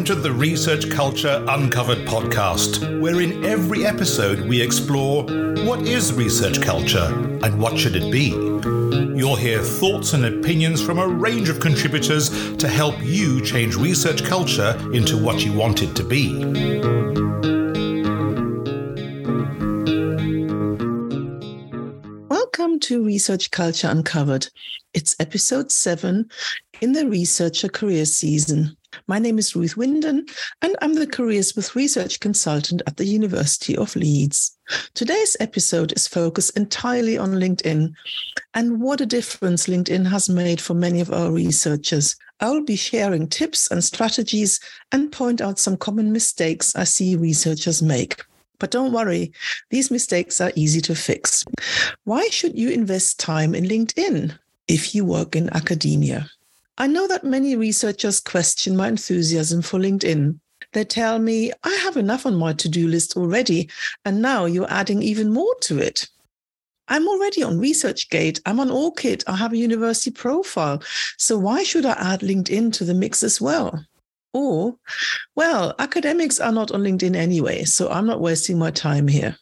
Welcome to the Research Culture Uncovered podcast, where in every episode we explore what is research culture and what should it be. You'll hear thoughts and opinions from a range of contributors to help you change research culture into what you want it to be. Welcome to Research Culture Uncovered. It's episode seven in the Researcher Career Season. My name is Ruth Winden, and I'm the Careers with Research Consultant at the University of Leeds. Today's episode is focused entirely on LinkedIn and what a difference LinkedIn has made for many of our researchers. I'll be sharing tips and strategies and point out some common mistakes I see researchers make. But don't worry, these mistakes are easy to fix. Why should you invest time in LinkedIn if you work in academia? I know that many researchers question my enthusiasm for LinkedIn. They tell me, I have enough on my to do list already, and now you're adding even more to it. I'm already on ResearchGate, I'm on ORCID, I have a university profile. So why should I add LinkedIn to the mix as well? Or, well, academics are not on LinkedIn anyway, so I'm not wasting my time here.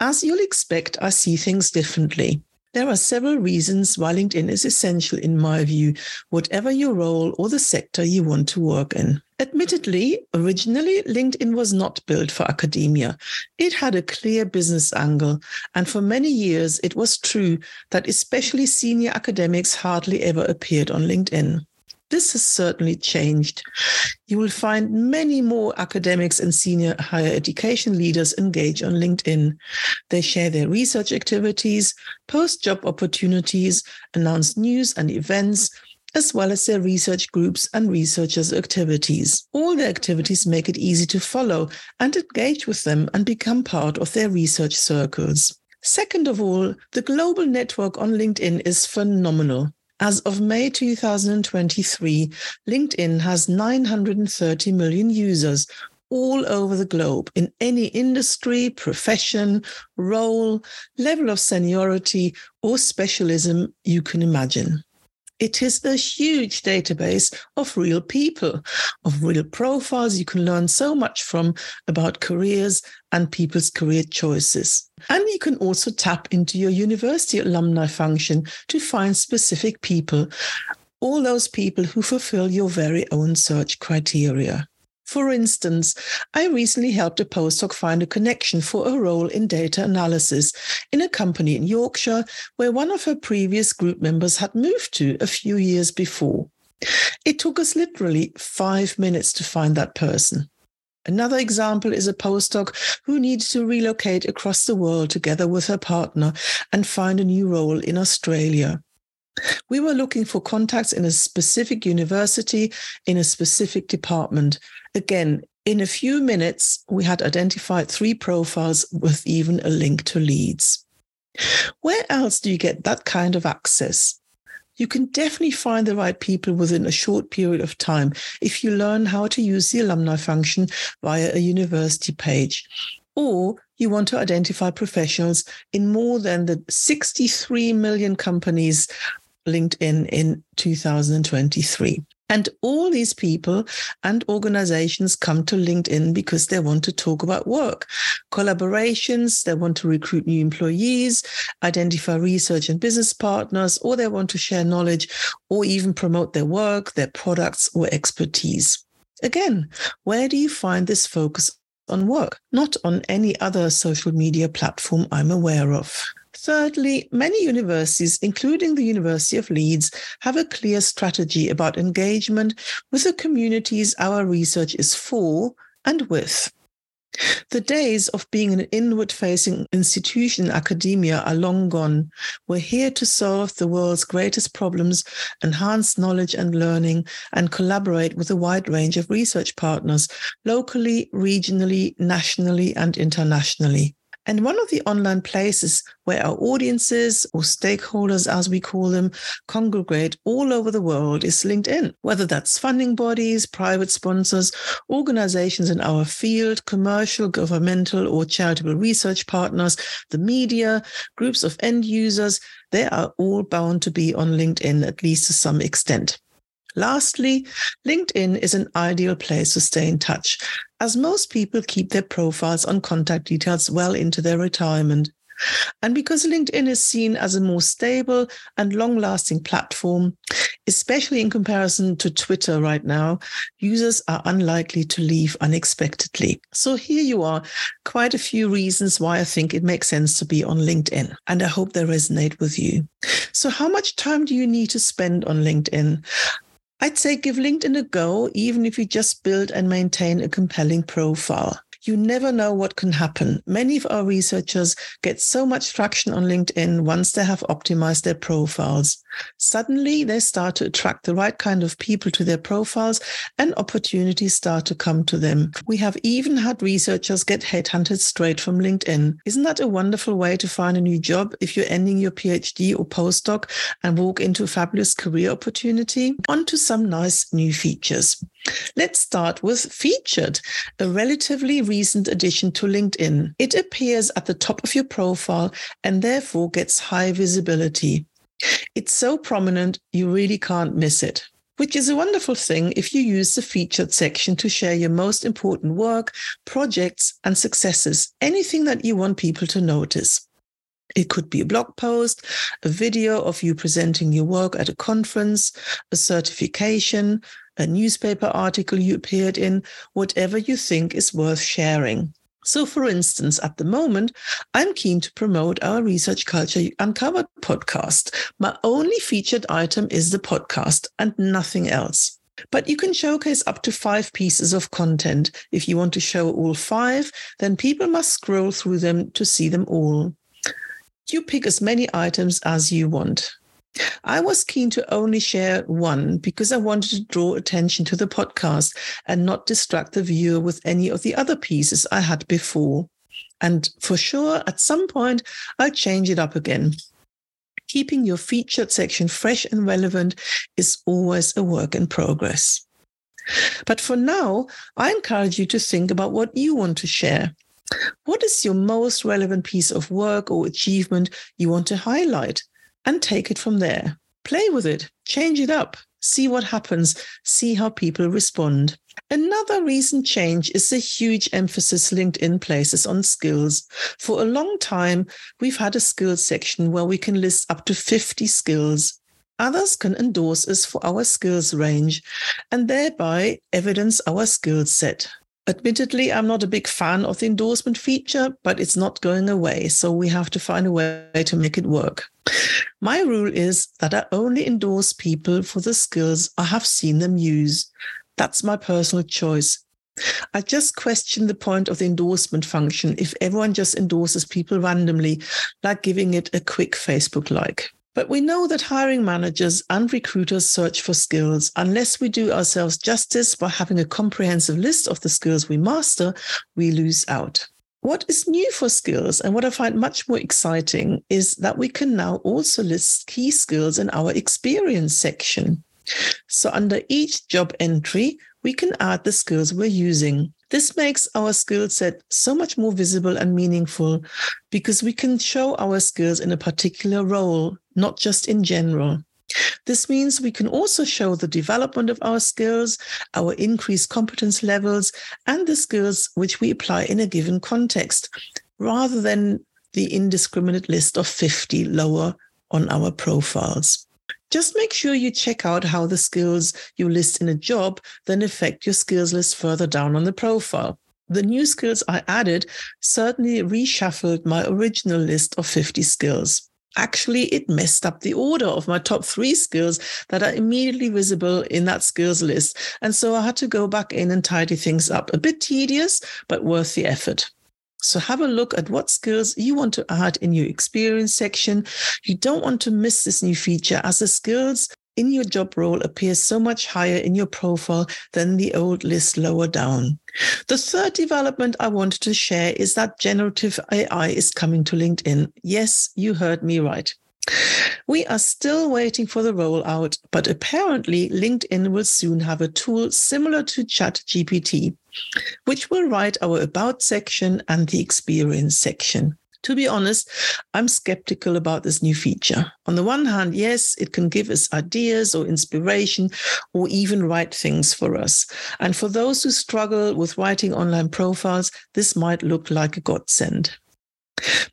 As you'll expect, I see things differently. There are several reasons why LinkedIn is essential, in my view, whatever your role or the sector you want to work in. Admittedly, originally, LinkedIn was not built for academia. It had a clear business angle, and for many years, it was true that especially senior academics hardly ever appeared on LinkedIn. This has certainly changed. You will find many more academics and senior higher education leaders engage on LinkedIn. They share their research activities, post job opportunities, announce news and events, as well as their research groups and researchers' activities. All their activities make it easy to follow and engage with them and become part of their research circles. Second of all, the global network on LinkedIn is phenomenal. As of May 2023, LinkedIn has 930 million users all over the globe in any industry, profession, role, level of seniority, or specialism you can imagine. It is a huge database of real people, of real profiles you can learn so much from about careers and people's career choices. And you can also tap into your university alumni function to find specific people, all those people who fulfill your very own search criteria. For instance, I recently helped a postdoc find a connection for a role in data analysis in a company in Yorkshire where one of her previous group members had moved to a few years before. It took us literally five minutes to find that person. Another example is a postdoc who needs to relocate across the world together with her partner and find a new role in Australia. We were looking for contacts in a specific university, in a specific department. Again, in a few minutes, we had identified three profiles with even a link to Leeds. Where else do you get that kind of access? You can definitely find the right people within a short period of time if you learn how to use the alumni function via a university page. Or you want to identify professionals in more than the 63 million companies LinkedIn in 2023. And all these people and organizations come to LinkedIn because they want to talk about work, collaborations, they want to recruit new employees, identify research and business partners, or they want to share knowledge or even promote their work, their products, or expertise. Again, where do you find this focus on work? Not on any other social media platform I'm aware of. Thirdly, many universities, including the University of Leeds, have a clear strategy about engagement with the communities our research is for and with. The days of being an inward facing institution in academia are long gone. We're here to solve the world's greatest problems, enhance knowledge and learning, and collaborate with a wide range of research partners, locally, regionally, nationally, and internationally. And one of the online places where our audiences or stakeholders, as we call them, congregate all over the world is LinkedIn, whether that's funding bodies, private sponsors, organizations in our field, commercial, governmental, or charitable research partners, the media, groups of end users, they are all bound to be on LinkedIn, at least to some extent. Lastly, LinkedIn is an ideal place to stay in touch, as most people keep their profiles on contact details well into their retirement. And because LinkedIn is seen as a more stable and long lasting platform, especially in comparison to Twitter right now, users are unlikely to leave unexpectedly. So here you are, quite a few reasons why I think it makes sense to be on LinkedIn. And I hope they resonate with you. So, how much time do you need to spend on LinkedIn? I'd say give LinkedIn a go, even if you just build and maintain a compelling profile you never know what can happen. Many of our researchers get so much traction on LinkedIn once they have optimized their profiles. Suddenly, they start to attract the right kind of people to their profiles and opportunities start to come to them. We have even had researchers get headhunted straight from LinkedIn. Isn't that a wonderful way to find a new job if you're ending your PhD or postdoc and walk into a fabulous career opportunity? On to some nice new features. Let's start with Featured, a relatively recent addition to LinkedIn. It appears at the top of your profile and therefore gets high visibility. It's so prominent, you really can't miss it which is a wonderful thing if you use the featured section to share your most important work, projects, and successes, anything that you want people to notice. It could be a blog post, a video of you presenting your work at a conference, a certification, a newspaper article you appeared in, whatever you think is worth sharing. So, for instance, at the moment, I'm keen to promote our Research Culture Uncovered podcast. My only featured item is the podcast and nothing else. But you can showcase up to five pieces of content. If you want to show all five, then people must scroll through them to see them all. You pick as many items as you want. I was keen to only share one because I wanted to draw attention to the podcast and not distract the viewer with any of the other pieces I had before. And for sure, at some point, I'll change it up again. Keeping your featured section fresh and relevant is always a work in progress. But for now, I encourage you to think about what you want to share. What is your most relevant piece of work or achievement you want to highlight? And take it from there. Play with it, change it up, see what happens, see how people respond. Another recent change is the huge emphasis LinkedIn places on skills. For a long time, we've had a skills section where we can list up to 50 skills. Others can endorse us for our skills range and thereby evidence our skill set. Admittedly, I'm not a big fan of the endorsement feature, but it's not going away. So we have to find a way to make it work. My rule is that I only endorse people for the skills I have seen them use. That's my personal choice. I just question the point of the endorsement function if everyone just endorses people randomly, like giving it a quick Facebook like. But we know that hiring managers and recruiters search for skills. Unless we do ourselves justice by having a comprehensive list of the skills we master, we lose out. What is new for skills and what I find much more exciting is that we can now also list key skills in our experience section. So under each job entry, we can add the skills we're using. This makes our skill set so much more visible and meaningful because we can show our skills in a particular role, not just in general. This means we can also show the development of our skills, our increased competence levels, and the skills which we apply in a given context, rather than the indiscriminate list of 50 lower on our profiles. Just make sure you check out how the skills you list in a job then affect your skills list further down on the profile. The new skills I added certainly reshuffled my original list of 50 skills. Actually, it messed up the order of my top three skills that are immediately visible in that skills list. And so I had to go back in and tidy things up. A bit tedious, but worth the effort. So have a look at what skills you want to add in your experience section. You don't want to miss this new feature as the skills in your job role appear so much higher in your profile than the old list lower down. The third development I wanted to share is that generative AI is coming to LinkedIn. Yes, you heard me right. We are still waiting for the rollout, but apparently LinkedIn will soon have a tool similar to ChatGPT, which will write our About section and the Experience section. To be honest, I'm skeptical about this new feature. On the one hand, yes, it can give us ideas or inspiration or even write things for us. And for those who struggle with writing online profiles, this might look like a godsend.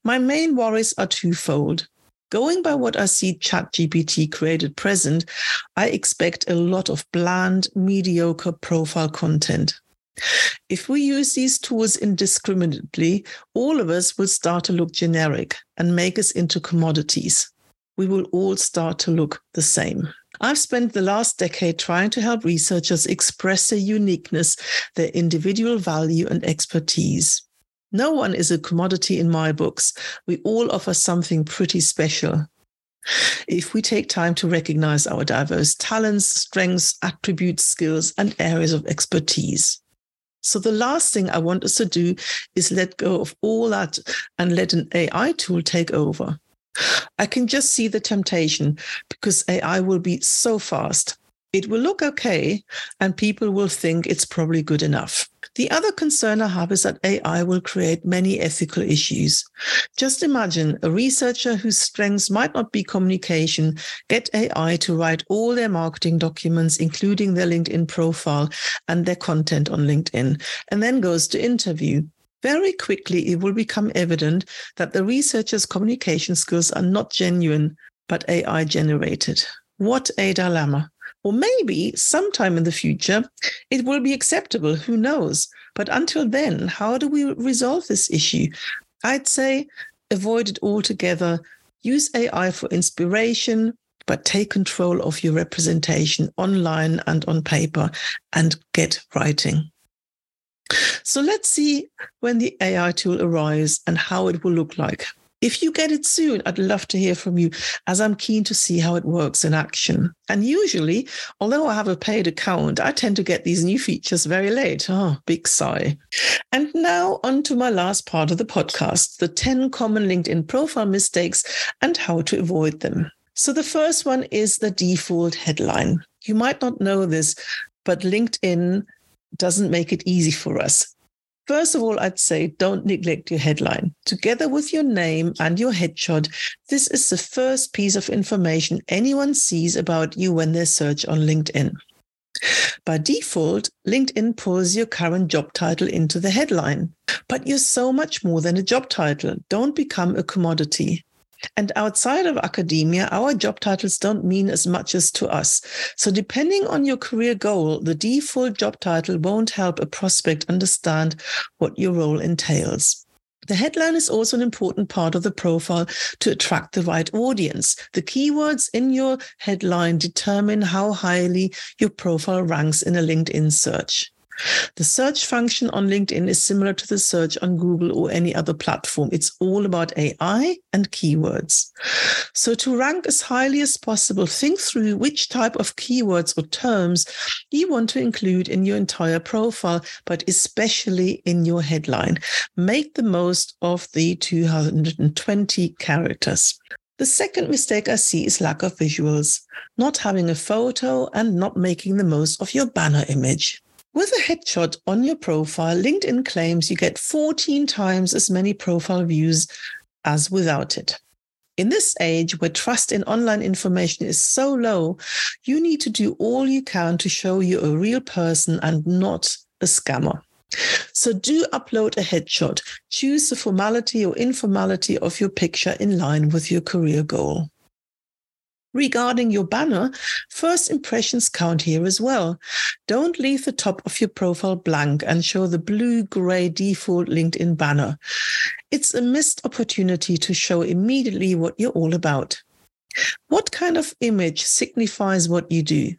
My main worries are twofold. Going by what I see ChatGPT created present, I expect a lot of bland, mediocre profile content. If we use these tools indiscriminately, all of us will start to look generic and make us into commodities. We will all start to look the same. I've spent the last decade trying to help researchers express their uniqueness, their individual value, and expertise. No one is a commodity in my books. We all offer something pretty special. If we take time to recognize our diverse talents, strengths, attributes, skills, and areas of expertise. So, the last thing I want us to do is let go of all that and let an AI tool take over. I can just see the temptation because AI will be so fast. It will look okay, and people will think it's probably good enough. The other concern I have is that AI will create many ethical issues. Just imagine a researcher whose strengths might not be communication get AI to write all their marketing documents, including their LinkedIn profile and their content on LinkedIn, and then goes to interview. Very quickly, it will become evident that the researcher's communication skills are not genuine, but AI generated. What a dilemma. Or maybe sometime in the future, it will be acceptable. Who knows? But until then, how do we resolve this issue? I'd say avoid it altogether. Use AI for inspiration, but take control of your representation online and on paper and get writing. So let's see when the AI tool arrives and how it will look like. If you get it soon, I'd love to hear from you as I'm keen to see how it works in action. And usually, although I have a paid account, I tend to get these new features very late. Oh, big sigh. And now on to my last part of the podcast the 10 common LinkedIn profile mistakes and how to avoid them. So the first one is the default headline. You might not know this, but LinkedIn doesn't make it easy for us. First of all, I'd say don't neglect your headline. Together with your name and your headshot, this is the first piece of information anyone sees about you when they search on LinkedIn. By default, LinkedIn pulls your current job title into the headline. But you're so much more than a job title. Don't become a commodity. And outside of academia, our job titles don't mean as much as to us. So, depending on your career goal, the default job title won't help a prospect understand what your role entails. The headline is also an important part of the profile to attract the right audience. The keywords in your headline determine how highly your profile ranks in a LinkedIn search. The search function on LinkedIn is similar to the search on Google or any other platform. It's all about AI and keywords. So, to rank as highly as possible, think through which type of keywords or terms you want to include in your entire profile, but especially in your headline. Make the most of the 220 characters. The second mistake I see is lack of visuals, not having a photo and not making the most of your banner image. With a headshot on your profile, LinkedIn claims you get 14 times as many profile views as without it. In this age where trust in online information is so low, you need to do all you can to show you're a real person and not a scammer. So do upload a headshot. Choose the formality or informality of your picture in line with your career goal. Regarding your banner, first impressions count here as well. Don't leave the top of your profile blank and show the blue gray default LinkedIn banner. It's a missed opportunity to show immediately what you're all about. What kind of image signifies what you do?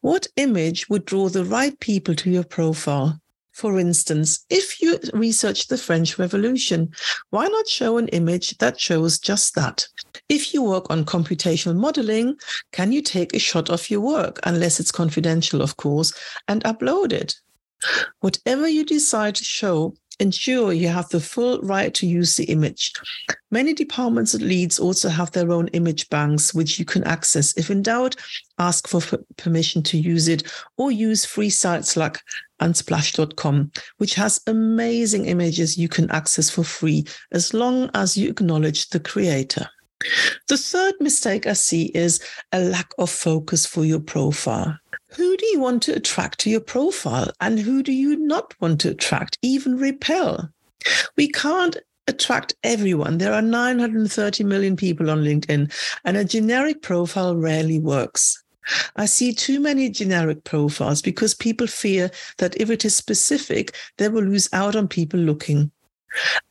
What image would draw the right people to your profile? For instance, if you research the French Revolution, why not show an image that shows just that? If you work on computational modeling, can you take a shot of your work, unless it's confidential, of course, and upload it? Whatever you decide to show, ensure you have the full right to use the image. Many departments and Leeds also have their own image banks, which you can access. If in doubt, ask for permission to use it or use free sites like unsplash.com, which has amazing images you can access for free as long as you acknowledge the creator. The third mistake I see is a lack of focus for your profile. Who do you want to attract to your profile and who do you not want to attract, even repel? We can't attract everyone. There are 930 million people on LinkedIn, and a generic profile rarely works. I see too many generic profiles because people fear that if it is specific, they will lose out on people looking.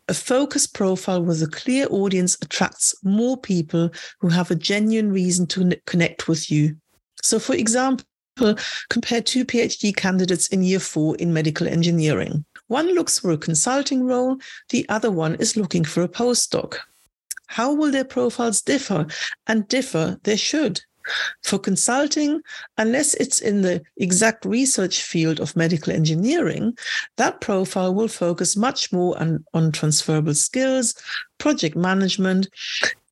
A focused profile with a clear audience attracts more people who have a genuine reason to connect with you. So, for example, compare two PhD candidates in year four in medical engineering. One looks for a consulting role, the other one is looking for a postdoc. How will their profiles differ? And differ they should. For consulting, unless it's in the exact research field of medical engineering, that profile will focus much more on, on transferable skills, project management,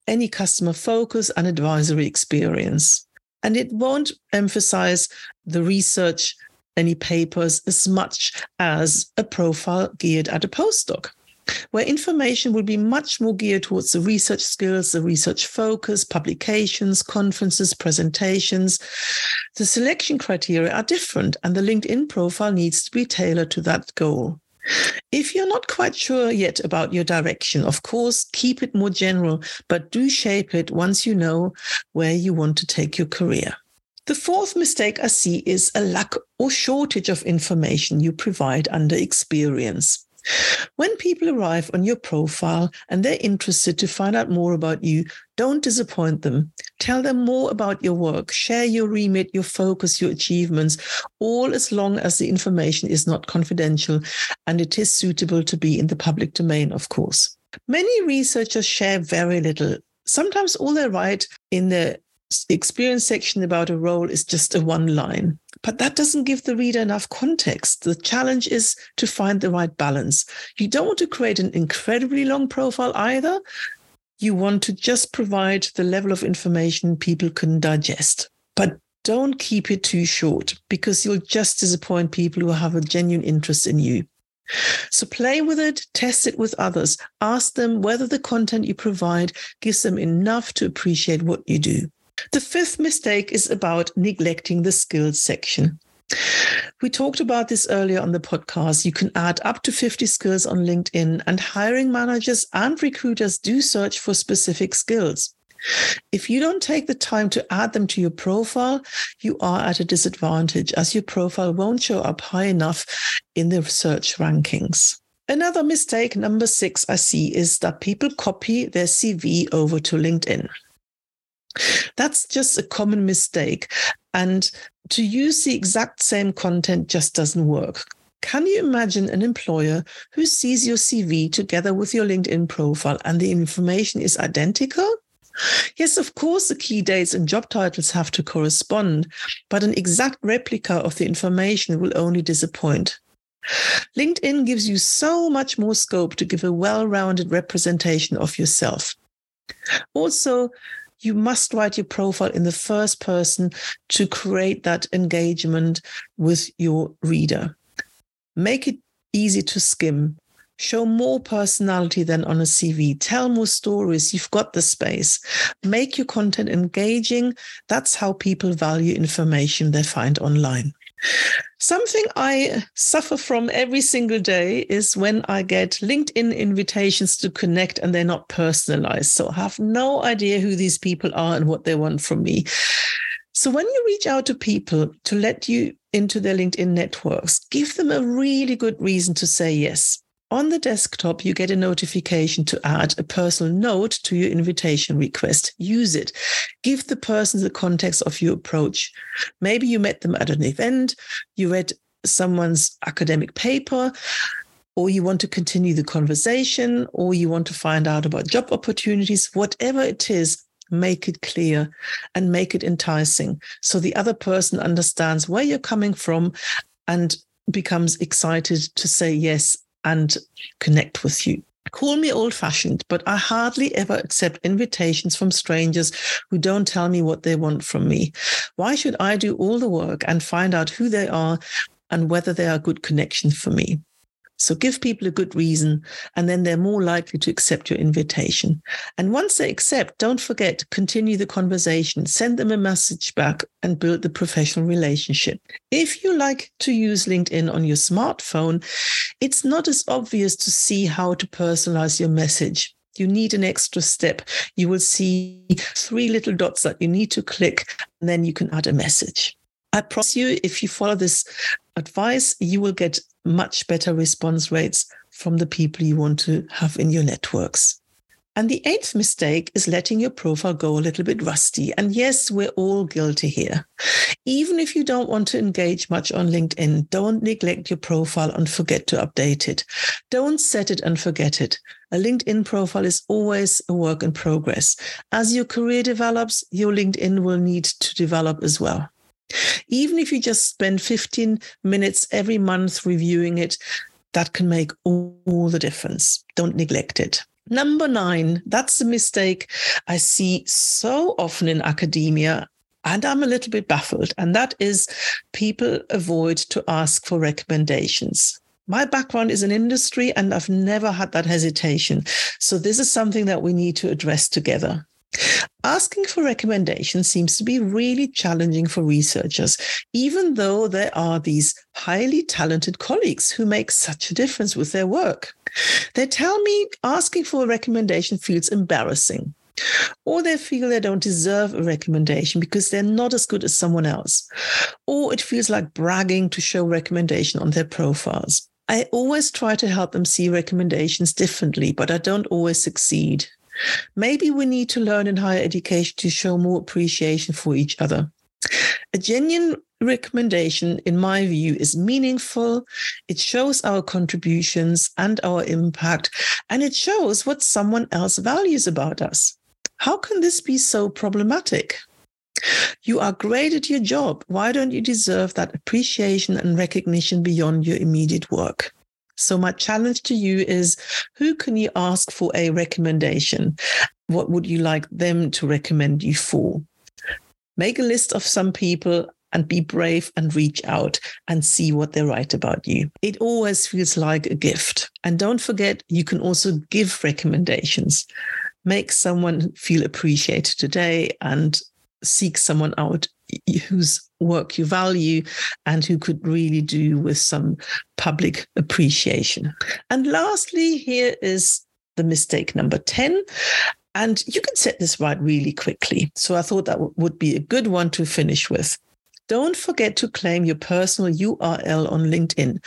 any customer focus, and advisory experience. And it won't emphasize the research, any papers, as much as a profile geared at a postdoc where information will be much more geared towards the research skills, the research focus, publications, conferences, presentations. The selection criteria are different, and the LinkedIn profile needs to be tailored to that goal. If you're not quite sure yet about your direction, of course, keep it more general, but do shape it once you know where you want to take your career. The fourth mistake I see is a lack or shortage of information you provide under experience. When people arrive on your profile and they're interested to find out more about you, don't disappoint them. Tell them more about your work, share your remit, your focus, your achievements, all as long as the information is not confidential and it is suitable to be in the public domain, of course. Many researchers share very little. Sometimes all they write in the experience section about a role is just a one line. But that doesn't give the reader enough context. The challenge is to find the right balance. You don't want to create an incredibly long profile either. You want to just provide the level of information people can digest. But don't keep it too short because you'll just disappoint people who have a genuine interest in you. So play with it, test it with others, ask them whether the content you provide gives them enough to appreciate what you do. The fifth mistake is about neglecting the skills section. We talked about this earlier on the podcast. You can add up to 50 skills on LinkedIn, and hiring managers and recruiters do search for specific skills. If you don't take the time to add them to your profile, you are at a disadvantage as your profile won't show up high enough in the search rankings. Another mistake, number six, I see is that people copy their CV over to LinkedIn. That's just a common mistake. And to use the exact same content just doesn't work. Can you imagine an employer who sees your CV together with your LinkedIn profile and the information is identical? Yes, of course, the key dates and job titles have to correspond, but an exact replica of the information will only disappoint. LinkedIn gives you so much more scope to give a well rounded representation of yourself. Also, you must write your profile in the first person to create that engagement with your reader. Make it easy to skim. Show more personality than on a CV. Tell more stories. You've got the space. Make your content engaging. That's how people value information they find online. Something I suffer from every single day is when I get LinkedIn invitations to connect and they're not personalized. So I have no idea who these people are and what they want from me. So when you reach out to people to let you into their LinkedIn networks, give them a really good reason to say yes. On the desktop, you get a notification to add a personal note to your invitation request. Use it. Give the person the context of your approach. Maybe you met them at an event, you read someone's academic paper, or you want to continue the conversation, or you want to find out about job opportunities, whatever it is, make it clear and make it enticing so the other person understands where you're coming from and becomes excited to say yes and connect with you. Call me old fashioned, but I hardly ever accept invitations from strangers who don't tell me what they want from me. Why should I do all the work and find out who they are and whether they are good connection for me? So give people a good reason, and then they're more likely to accept your invitation. And once they accept, don't forget, to continue the conversation, send them a message back, and build the professional relationship. If you like to use LinkedIn on your smartphone, it's not as obvious to see how to personalize your message you need an extra step. You will see three little dots that you need to click, and then you can add a message. I promise you, if you follow this advice, you will get much better response rates from the people you want to have in your networks. And the eighth mistake is letting your profile go a little bit rusty. And yes, we're all guilty here. Even if you don't want to engage much on LinkedIn, don't neglect your profile and forget to update it. Don't set it and forget it. A LinkedIn profile is always a work in progress. As your career develops, your LinkedIn will need to develop as well. Even if you just spend 15 minutes every month reviewing it, that can make all, the difference. Don't neglect it. Number nine, that's a mistake I see so often in academia. And I'm a little bit baffled, and that is people avoid to ask for recommendations. My background is in industry, and I've never had that hesitation. So, this is something that we need to address together. Asking for recommendations seems to be really challenging for researchers, even though there are these highly talented colleagues who make such a difference with their work. They tell me asking for a recommendation feels embarrassing, or they feel they don't deserve a recommendation because they're not as good as someone else, or it feels like bragging to show recommendation on their profiles. I always try to help them see recommendations differently, but I don't always succeed. Maybe we need to learn in higher education to show more appreciation for each other. A genuine recommendation, in my view, is meaningful. It shows our contributions and our impact, and it shows what someone else values about us. How can this be so problematic? You are great at your job. Why don't you deserve that appreciation and recognition beyond your immediate work? So, my challenge to you is who can you ask for a recommendation? What would you like them to recommend you for? Make a list of some people and be brave and reach out and see what they write about you. It always feels like a gift. And don't forget, you can also give recommendations. Make someone feel appreciated today and seek someone out whose work you value and who could really do with some public appreciation. And lastly, here is the mistake number 10. And you can set this right really quickly. So I thought that w- would be a good one to finish with. Don't forget to claim your personal URL on LinkedIn,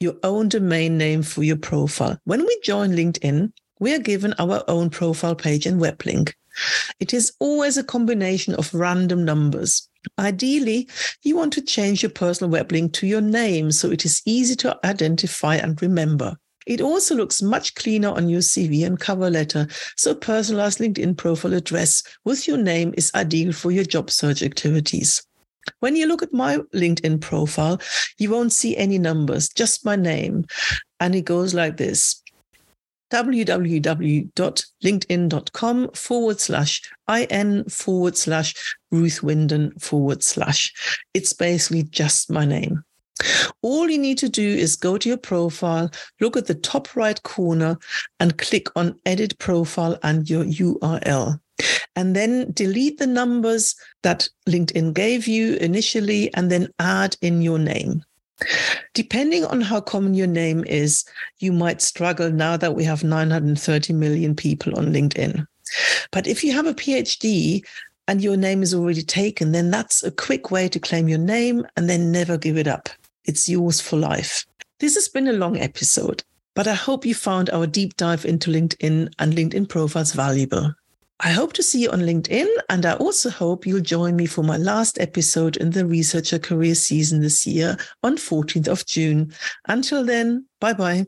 your own domain name for your profile. When we join LinkedIn, we are given our own profile page and web link. It is always a combination of random numbers. Ideally, you want to change your personal web link to your name so it is easy to identify and remember. It also looks much cleaner on your CV and cover letter, so personalized LinkedIn profile address with your name is ideal for your job search activities. When you look at my LinkedIn profile, you won't see any numbers, just my name. And it goes like this www.linkedin.com forward slash in forward slash Ruth Winden forward slash. It's basically just my name. All you need to do is go to your profile, look at the top right corner, and click on Edit Profile and your URL. And then delete the numbers that LinkedIn gave you initially, and then add in your name. Depending on how common your name is, you might struggle now that we have 930 million people on LinkedIn. But if you have a PhD and your name is already taken, then that's a quick way to claim your name and then never give it up. It's yours for life. This has been a long episode, but I hope you found our deep dive into LinkedIn and LinkedIn profiles valuable. I hope to see you on LinkedIn, and I also hope you'll join me for my last episode in the researcher career season this year on 14th of June. Until then, bye bye.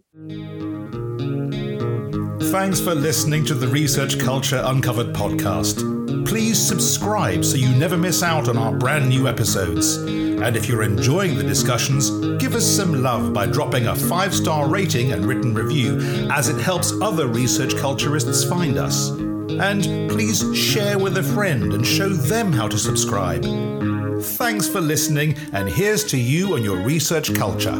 Thanks for listening to the Research Culture Uncovered podcast. Please subscribe so you never miss out on our brand new episodes. And if you're enjoying the discussions, give us some love by dropping a five star rating and written review, as it helps other research culturists find us. And please share with a friend and show them how to subscribe. Thanks for listening, and here's to you and your research culture.